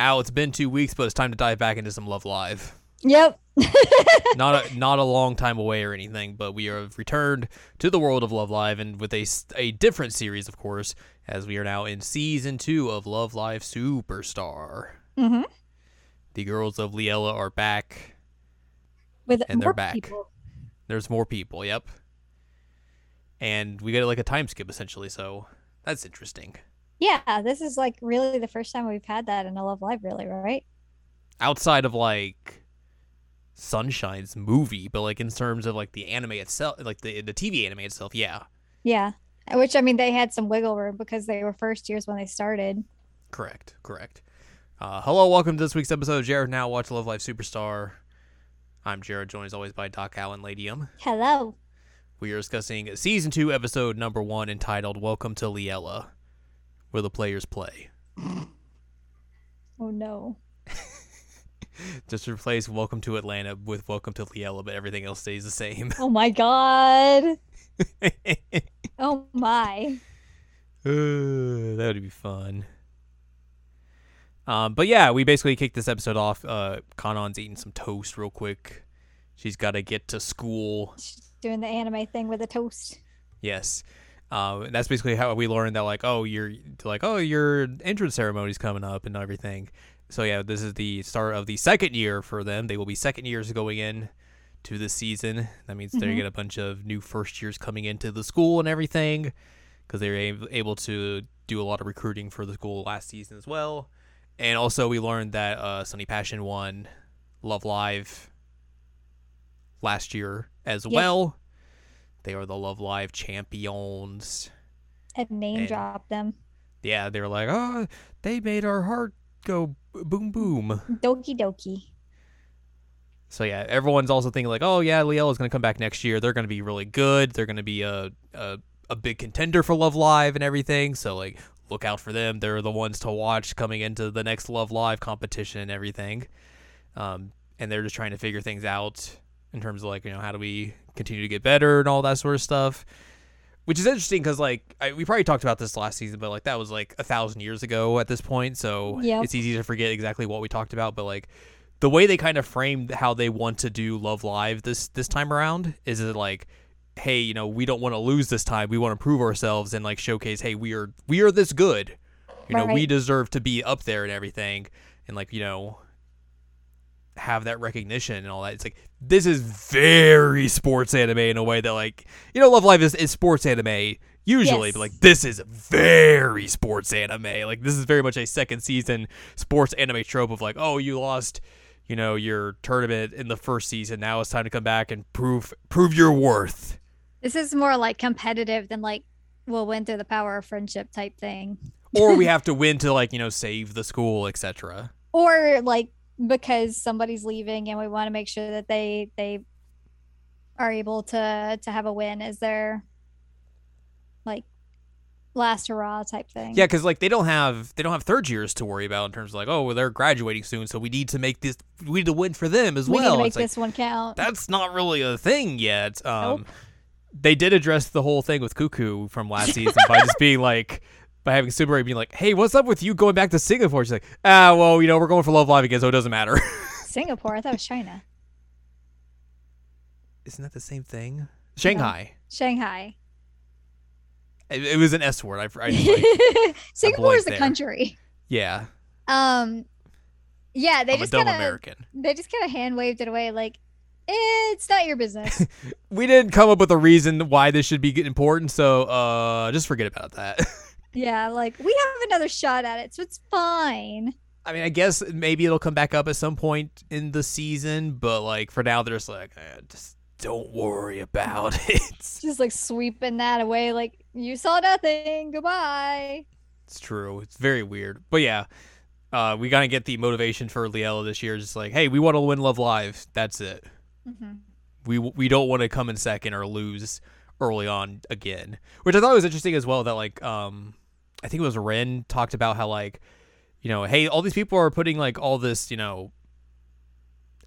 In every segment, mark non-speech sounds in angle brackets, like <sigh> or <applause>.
Al, it's been two weeks, but it's time to dive back into some Love Live. Yep. <laughs> not a not a long time away or anything, but we have returned to the world of Love Live and with a a different series, of course, as we are now in season two of Love Live Superstar. Mm-hmm. The girls of Liella are back. With and they're more back. people. There's more people. Yep. And we get like a time skip essentially, so that's interesting. Yeah, this is like really the first time we've had that in a Love Live, really, right? Outside of like Sunshine's movie, but like in terms of like the anime itself, like the the TV anime itself, yeah, Yeah. Which I mean, they had some wiggle room because they were first years when they started. correct, correct. Uh, hello, welcome to this week's episode of Jared Now Watch Love Live Superstar. I'm Jared, joined as always by Doc Allen Ladium. Hello. We are discussing season two, episode number one, entitled "Welcome to Liella," where the players play. Oh no. <laughs> Just replace "Welcome to Atlanta" with "Welcome to Liella," but everything else stays the same. Oh my god. <laughs> Oh my. Uh, that would be fun. Um, but yeah, we basically kicked this episode off. Uh, Kanon's eating some toast real quick. She's got to get to school. She's doing the anime thing with a toast. Yes. Um, and that's basically how we learned that, like, oh, you're like, oh, your entrance ceremony's coming up and everything. So yeah, this is the start of the second year for them. They will be second years going in to the season. That means they Mhm. get a bunch of new first years coming into the school and everything because they were able to do a lot of recruiting for the school last season as well. And also, we learned that uh, Sunny Passion won Love Live last year as well. They are the Love Live champions. And name And- drop them. Yeah, they were like, oh, they made our heart go boom boom. Doki doki. So yeah, everyone's also thinking like, oh yeah, Liel is going to come back next year. They're going to be really good. They're going to be a, a a big contender for Love Live and everything. So like, look out for them. They're the ones to watch coming into the next Love Live competition and everything. Um, and they're just trying to figure things out in terms of like, you know, how do we continue to get better and all that sort of stuff. Which is interesting because like I, we probably talked about this last season, but like that was like a thousand years ago at this point, so Yep. it's easy to forget exactly what we talked about. But like the way they kind of framed how they want to do Love Live this this time around is it like, hey, you know, we don't want to lose this time. We want to prove ourselves and like showcase, hey, we are we are this good. You know, we deserve to be up there and everything, and like you know, have that recognition and all that. It's like this is very sports anime in a way that like you know, Love Live is, is sports anime usually, Yes. but like this is very sports anime. Like this is very much a second season sports anime trope of like, oh, you lost, you know, your tournament in the first season. Now it's time to come back and prove prove your worth. This is more like competitive than like we'll win through the power of friendship type thing. Or we <laughs> have to win to like, you know, save the school, etc. Or like because somebody's leaving and we want to make sure that they they are able to to have a win as their like last hurrah type thing. Yeah, because like they don't have they don't have third years to worry about in terms of like, oh, well, they're graduating soon, so we need to make this we need to win for them as we well. need to make It's like, this one count. that's not really a thing yet. Um, Nope. They did address the whole thing with Cuckoo from last season by just being like, by having Sumire being like, hey, what's up with you going back to Singapore? She's like, ah, well, you know, we're going for Love Live again, so it doesn't matter. <laughs> Singapore, I thought it was China. Isn't that the same thing? Shanghai. Shanghai. It, it was an S word. I, I just like, <laughs> Singapore is there. a country. yeah, Um yeah, they I'm just kind of American. they just kind of hand waved it away like it's not your business. <laughs> We didn't come up with a reason why this should be important, so uh, just forget about that. Yeah, like we have another shot at it, so it's fine. I mean, I guess maybe it'll come back up at some point in the season, but like for now, they're just like, eh, just don't worry about <laughs> it. Just like sweeping that away, like you saw nothing. Goodbye. It's true. It's very weird, but yeah, uh, we gotta get the motivation for Liella this year. Just like, hey, we want to win Love Live. That's it. hmm We we don't want to come in second or lose early on again. Which I thought was interesting as well. That like, um, I think it was Ren talked about how like, you know, hey, all these people are putting like all this, you know,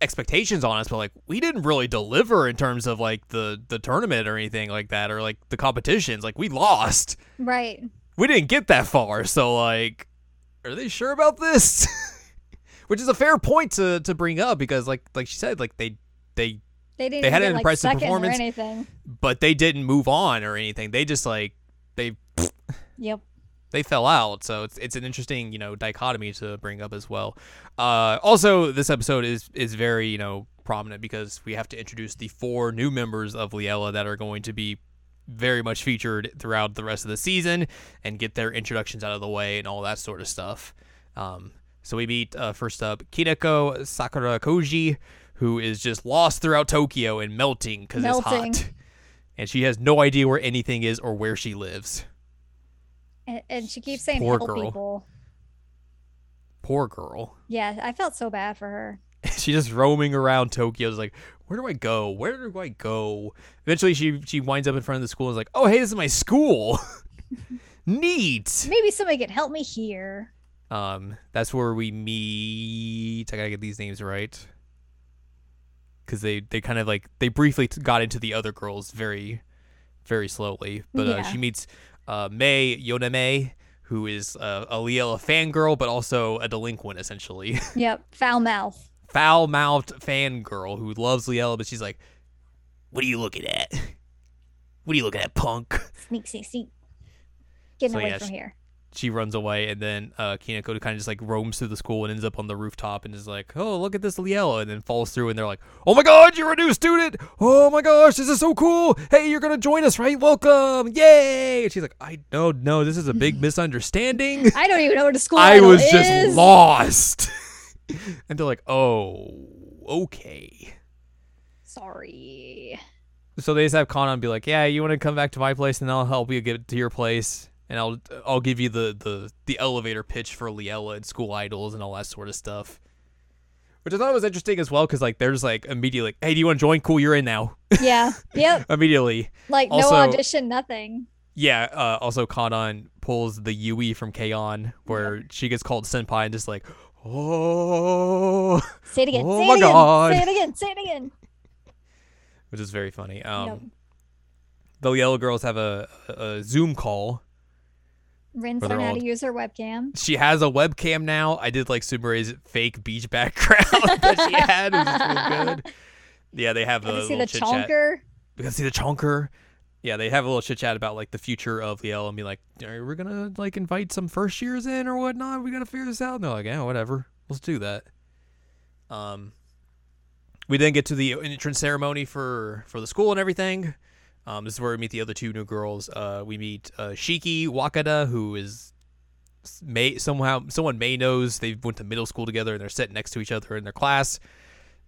expectations on us, but like we didn't really deliver in terms of like the the tournament or anything like that, or like the competitions. Like we lost. Right. We didn't get that far. So like, are they sure about this? <laughs> which is a fair point to to bring up because like like she said like they they They didn't They had even an get, like, impressive performance. or anything. but they didn't move on or anything. They just like they Yep. They fell out. So it's it's an interesting you know dichotomy to bring up as well. Uh, also, this episode is is very you know prominent because we have to introduce the four new members of Liella that are going to be very much featured throughout the rest of the season and get their introductions out of the way and all that sort of stuff. Um, so we meet uh, first up Kinako Sakurakoji, who is just lost throughout Tokyo and melting because it's hot, <laughs> and she has no idea where anything is or where she lives. And, and she keeps saying Poor help girl. people. Poor girl. Yeah, I felt so bad for her. <laughs> She's just roaming around Tokyo. Is like, where do I go? Where do I go? Eventually, she she winds up in front of the school and is like, oh hey, this is my school. <laughs> Neat. Maybe somebody could help me here. Um, that's where we meet. I gotta get these names right. Because they they kind of like they briefly t- got into the other girls very, very slowly. But uh, she meets uh, Mei Yoneme, who is uh, a Liella fangirl, but also a delinquent essentially. <laughs> Yep, foul mouth. foul mouthed fangirl who loves Liella, but she's like, What are you looking at? <laughs> What are you looking at, punk? Sneak, sneak, sneak. Getting So, away yeah, from she- here. She runs away, and then uh, Kinako kind of just like roams through the school and ends up on the rooftop and is like, Oh, look at this Liella, and then falls through, and they're like, Oh my god, you're a new student! Oh my gosh, this is so cool! Hey, you're gonna join us, right? Welcome! Yay! And she's like, I no, no, this is a big <laughs> misunderstanding. I don't even know where the school I was just lost. <laughs> and they're like, Oh, okay. Sorry. So they just have Kanon be like, "Yeah, you want to come back to my place, and I'll help you get to your place, and I'll I'll give you the the the elevator pitch for Liella and School Idols and all that sort of stuff." Which I thought was interesting as well, because like there's like immediately, like, "Hey, do you want to join? Cool, you're in now." <laughs> Yeah. Yep. <laughs> immediately, Like Also- no audition, nothing. yeah. Uh, also, Kanon pulls the Yui from K-On! where she gets called senpai and just like, "Oh," Say it again. Oh say my it again. God. Say it again. Say it again. which is very funny. Um, Yep. the Liella girls have a, a Zoom call Rin's Where how to use her webcam. she has a webcam now. I did like Sumire's fake beach background <laughs> that she <laughs> had. It was good. Yeah, they have a to see little the chit chat. chonker. We to see the chonker. Yeah, they have a little chit chat about like the future of Liel and be like, "Are we gonna like invite some first years in or whatnot? We gotta figure this out." And they're like, "Yeah, whatever. Let's do that." Um, we then get to the entrance ceremony for for the school and everything. Um, this is where we meet the other two new girls. Uh, we meet uh, Shiki Wakana, who is may somehow someone may knows they went to middle school together and they're sitting next to each other in their class.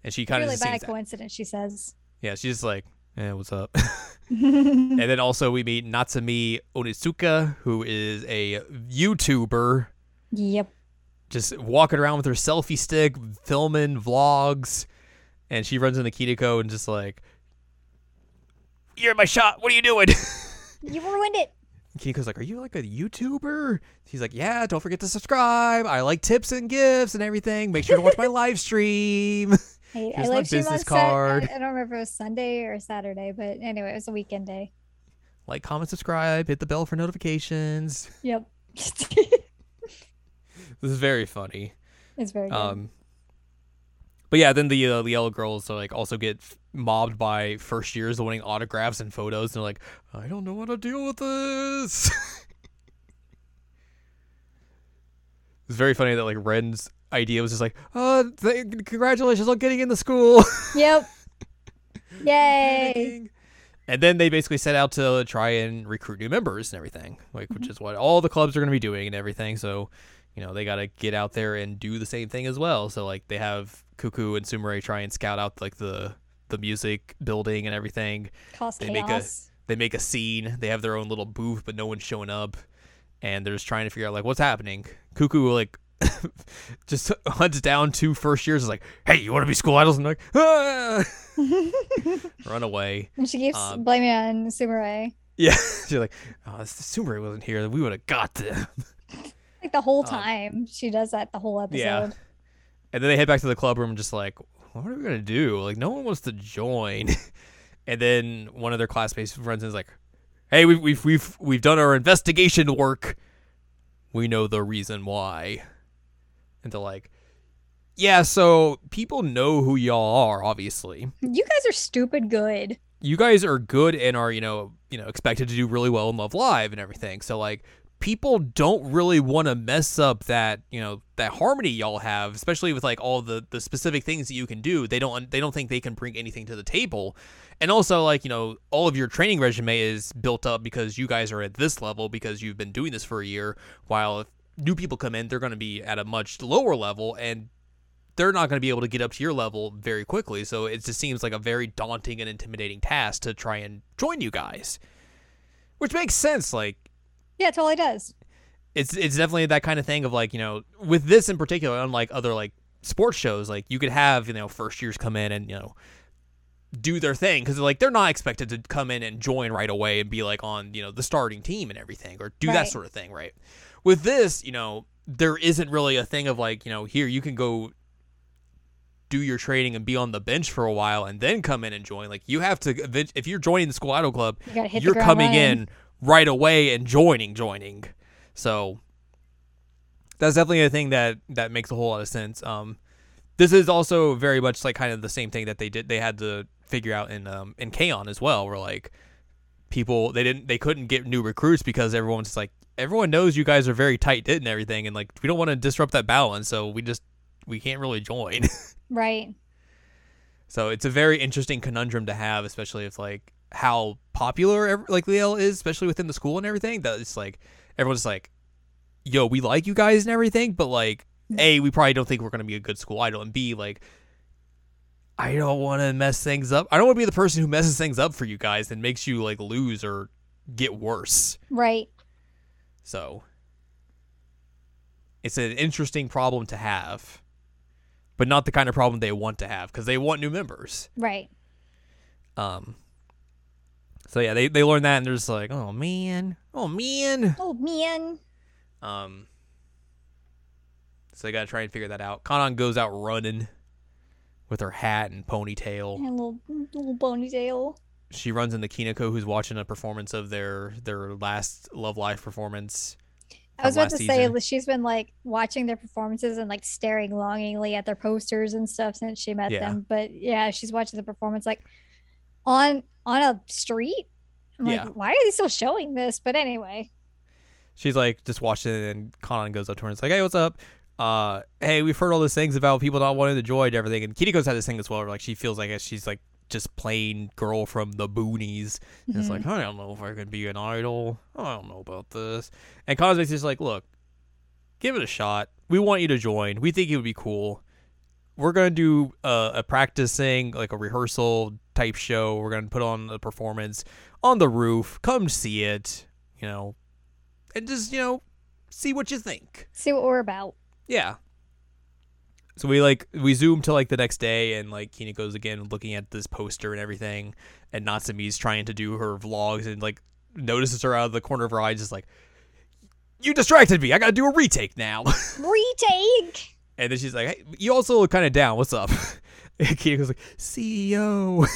And she kind of Really by coincidence, she says. yeah, she's just like, "Yeah, what's up?" <laughs> <laughs> and then also we meet Natsumi Onitsuka, who is a YouTuber, Yep. just walking around with her selfie stick, filming vlogs, and she runs into Kinako and just like, "You're in my shot. What are you doing?" <laughs> You ruined it. Kinako's like, "Are you like a YouTuber?" He's like, "Yeah. Don't forget to subscribe. I like tips and gifts and everything. Make sure to watch my <laughs> live stream." <laughs> I Here's my live business card. I, I don't remember if it was Sunday or Saturday, but anyway, it was a weekend day. like, comment, subscribe, hit the bell for notifications. Yep. This is very funny. it's very good. Um, but yeah, then the uh, the yellow girls are like also get mobbed by first years wanting autographs and photos, and they're like, I don't know how to deal with this. <laughs> it's very funny that like Ren's idea was just like, oh, th- congratulations on getting into school. <laughs> yep. Yay. And then they basically set out to try and recruit new members and everything, like which is what all the clubs are going to be doing and everything. So, you know, they got to get out there and do the same thing as well. So like they have Cuckoo and Sumire try and scout out like the the music building and everything. Cause They make a- They make a scene. They have their own little booth, but no one's showing up, and they're just trying to figure out like what's happening. Cuckoo like. <laughs> just hunts down two first years. Is like, hey, you want to be school idols? And like, ah! <laughs> run away. And she keeps um, blaming on Sumire. Yeah, <laughs> she's like, oh, if Sumire wasn't here, we would have got them. Like the whole um, time. she does that the whole episode. Yeah. And then they head back to the club room, just like, what are we gonna do? Like, no one wants to join. <laughs> and then one of their classmates runs in is like, hey, we've we've we've we've done our investigation work. We know the reason why. And they're like, Yeah, so people know who y'all are, obviously. You guys are stupid good. You guys are good and are, you know, you know, expected to do really well in Love Live and everything. So like people don't really want to mess up that, you know, that harmony y'all have, especially with like all the the specific things that you can do. They don't they don't think they can bring anything to the table. And also like, you know, all of your training resume is built up because you guys are at this level because you've been doing this for a year while if new people come in, they're going to be at a much lower level and they're not going to be able to get up to your level very quickly. So it just seems like a very daunting and intimidating task to try and join you guys, which makes sense. Like, Yeah, it totally does. it's it's definitely that kind of thing of like you know with this in particular, unlike other like sports shows, like you could have you know first years come in and you know do their thing because like they're not expected to come in and join right away and be like on you know the starting team and everything or do that sort of thing, right? With this, you know, there isn't really a thing of like you know here you can go do your training and be on the bench for a while and then come in and join. Like you have to if you're joining the school idol club, You gotta hit the you're coming running. in right away and joining joining. So that's definitely a thing that that makes a whole lot of sense. Um this is also very much like kind of the same thing that they did they had to figure out in um in K-On as well where like people they didn't they couldn't get new recruits because everyone's just like everyone knows you guys are very tight knit and everything and like we don't want to disrupt that balance so we just we can't really join. <laughs> Right. So it's a very interesting conundrum to have, especially if like how popular like Liel is, especially within the school and everything. That it's like everyone's like, "Yo, we like you guys and everything," but like, a we probably don't think we're gonna be a good school idol, and b like, I don't want to mess things up. I don't want to be the person who messes things up for you guys and makes you like lose or get worse. Right. So it's an interesting problem to have, but not the kind of problem they want to have because they want new members. Right. Um. So yeah, they they learn that and they're just like, oh man, oh man. Oh man. Um. So they gotta try and figure that out. Kanon goes out running with her hat and ponytail. And a little little ponytail. She runs into Kinako, who's watching a performance of their their last Love Live performance. I was about to last say she's been like watching their performances and like staring longingly at their posters and stuff since she met Yeah. them. But yeah, she's watching the performance like on on a street. I'm Yeah. like, why are they still showing this? But anyway, She's like just watching it, and Kanon goes up to her and is like, "Hey, what's up? Uh, hey, we've heard all these things about people not wanting to join and everything." And Kinako's had this thing as well, where like she feels like she's like just plain girl from the boonies. And it's like, I don't know if I can be an idol. I don't know about this. And basically just like, look, give it a shot. We want you to join. We think it would be cool. We're gonna do a, a practicing, like a rehearsal type show. We're gonna put on a performance on the roof. Come see it, you know, and just you know, see what you think. see what we're about. Yeah. So we like we zoom to like the next day and like Kinako's again looking at this poster and everything and Natsumi's trying to do her vlogs and like notices her out of the corner of her eye just like you distracted me. I got to do a retake now. <laughs> Retake. and then she's like, "Hey, you also look kind of down. What's up?" <laughs> <laughs> and was like, "CEO."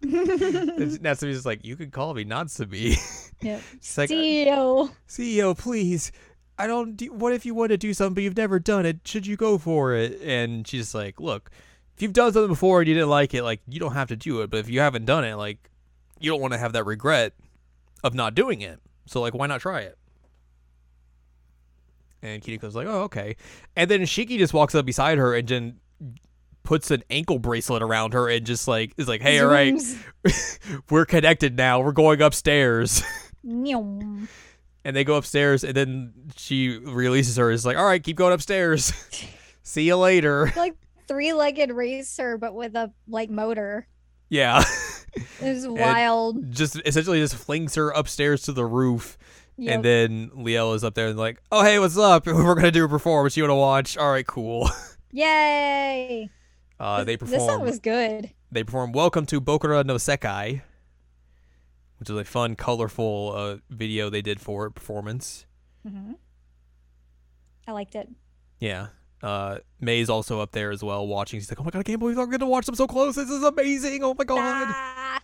<laughs> Natsumi's just like, "You can call me Natsumi." Yep. <laughs> she's like, CEO. CEO, please. I don't. Do, what if you want to do something but you've never done it? Should you go for it? And she's just like, look, if you've done something before and you didn't like it, like you don't have to do it. But if you haven't done it, like you don't want to have that regret of not doing it. So like, why not try it? And Kinako's like, oh okay. And then Shiki just walks up beside her and then puts an ankle bracelet around her and just like is like, hey, all right, <laughs> we're connected now. We're going upstairs. <laughs> And they go upstairs and then she releases her is like all right keep going upstairs <laughs> see you later like three-legged racer, but with a like motor. yeah It was wild. just essentially just flings her upstairs to the roof Yep. and then Liel is up there and like oh hey what's up we're gonna do a performance you want to watch all right cool Yay! Uh they performed. This song was good. they perform welcome to Bokura no Sekai which is a fun colorful uh video they did for it performance hmm I liked it. Yeah. Uh, Mei's also up there as well watching. She's like, "Oh my god, I can't believe I'm gonna watch them so close. This is amazing. Oh my god!" Ah!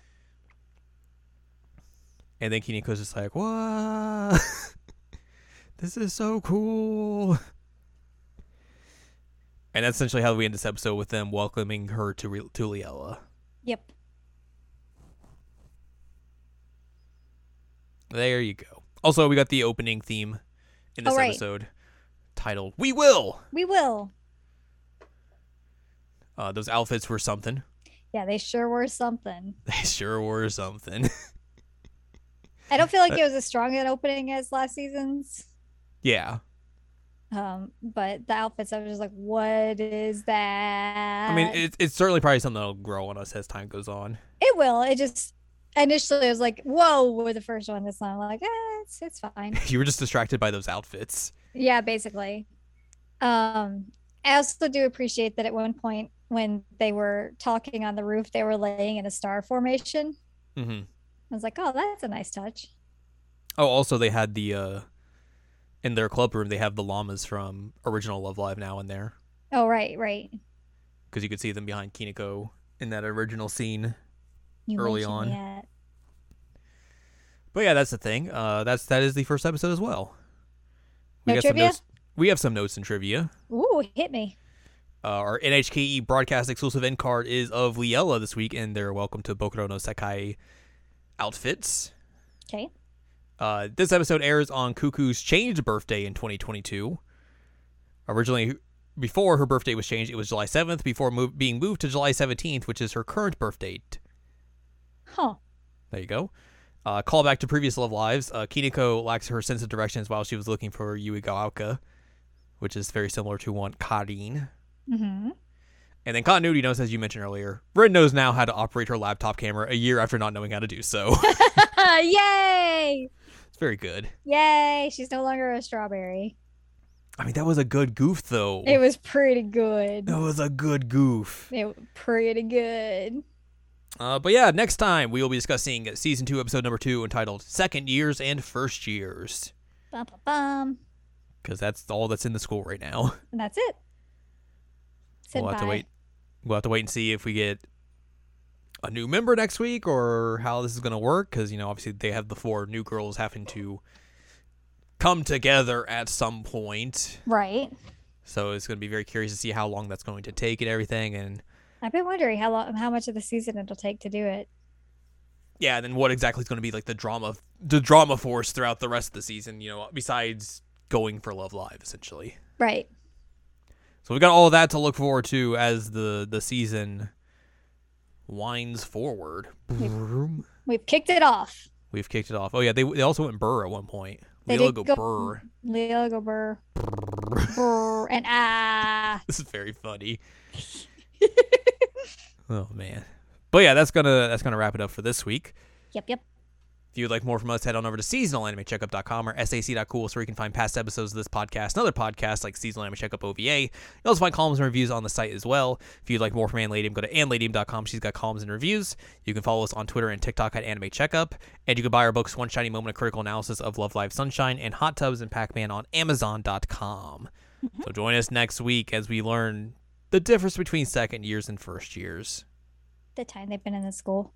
And then Kinako's just like, "What? <laughs> this is so cool." And that's essentially how we end this episode with them welcoming her to Re- to Liella. Yep. There you go. Also, we got the opening theme in this Oh, right. episode titled "We Will." We will. Uh, those outfits were something. Yeah, they sure were something. <laughs> They sure were something. I don't feel like it was as strong an opening as last season's. yeah. Um, but the outfits, I was just like, what is that? I mean, it, it's certainly probably something that'll grow on us as time goes on. it will. It just initially I was like, whoa, with the first one. This time, I'm like, eh, it's it's fine. <laughs> you were just distracted by those outfits. yeah, basically. Um, I also do appreciate that at one point when they were talking on the roof, they were laying in a star formation. Mm-hmm. I was like, oh, that's a nice touch. Oh, also they had the uh, in their club room. They have the llamas from original Love Live now in there Oh, right, right. because you could see them behind Kinako in that original scene. You Early on. that. But yeah, that's the thing. Uh, that's that is the first episode as well. No got trivia? some notes. We have some notes and trivia. Ooh, hit me. Uh, our NHKE broadcast exclusive end card is of Liella this week, and they're welcome to Bokura no Sekai outfits. Okay. Uh, this episode airs on Cuckoo's changed birthday in 2022. Originally, before her birthday was changed, it was July 7th, before move, being moved to July 17th, which is her current birth date. Huh. There you go. Uh, call back to previous Love Lives. Uh, Kinako lacks her sense of directions while she was looking for Yuigaoka, which is very similar to one Karin. Mm-hmm. And then continuity notes, as you mentioned earlier, Rin knows now how to operate her laptop camera a year after not knowing how to do so. <laughs> <laughs> Yay! it's very good. Yay! She's no longer a strawberry. I mean, that was a good goof, though. It was pretty good. that was a good goof. It was pretty good. Uh, but yeah, next time we will be discussing season two, episode number two, entitled Second Years and First Years. Bum, bum, bum. Because that's all that's in the school right now. And that's it. we'll have to wait. We'll have to wait and see if we get a new member next week or how this is going to work. Because you know, obviously they have the four new girls having to come together at some point. Right. So it's going to be very curious to see how long that's going to take and everything. And I've been wondering how long, how much of the season it'll take to do it. yeah, and then what exactly is going to be like the drama, the drama force throughout the rest of the season. You know, besides going for Love Live, essentially. Right. So we've got all of that to look forward to as the the season winds forward. Vroom. We've kicked it off. We've kicked it off. Oh yeah, they they also went burr at one point. They Leela go go- burr. Leo go burr. Brr, and ah. <laughs> This is very funny. <laughs> oh man. But yeah, that's gonna that's gonna wrap it up for this week. Yep, yep. If you'd like more from us, head on over to seasonalanimecheckup.com or sac.cool so you can find past episodes of this podcast and other podcasts like Seasonal Anime Checkup OVA. You also find columns and reviews on the site as well. If you'd like more from Ann Ladium, go to annladium.com. She's got columns and reviews. You can follow us on Twitter and TikTok at Anime Checkup. And you can buy our books, One Shiny Moment, a critical analysis of Love Live Sunshine, and Hot Tubs and Pac-Man on Amazon.com. So join us next week as we learn the difference between second years and first years. The time they've been in the school.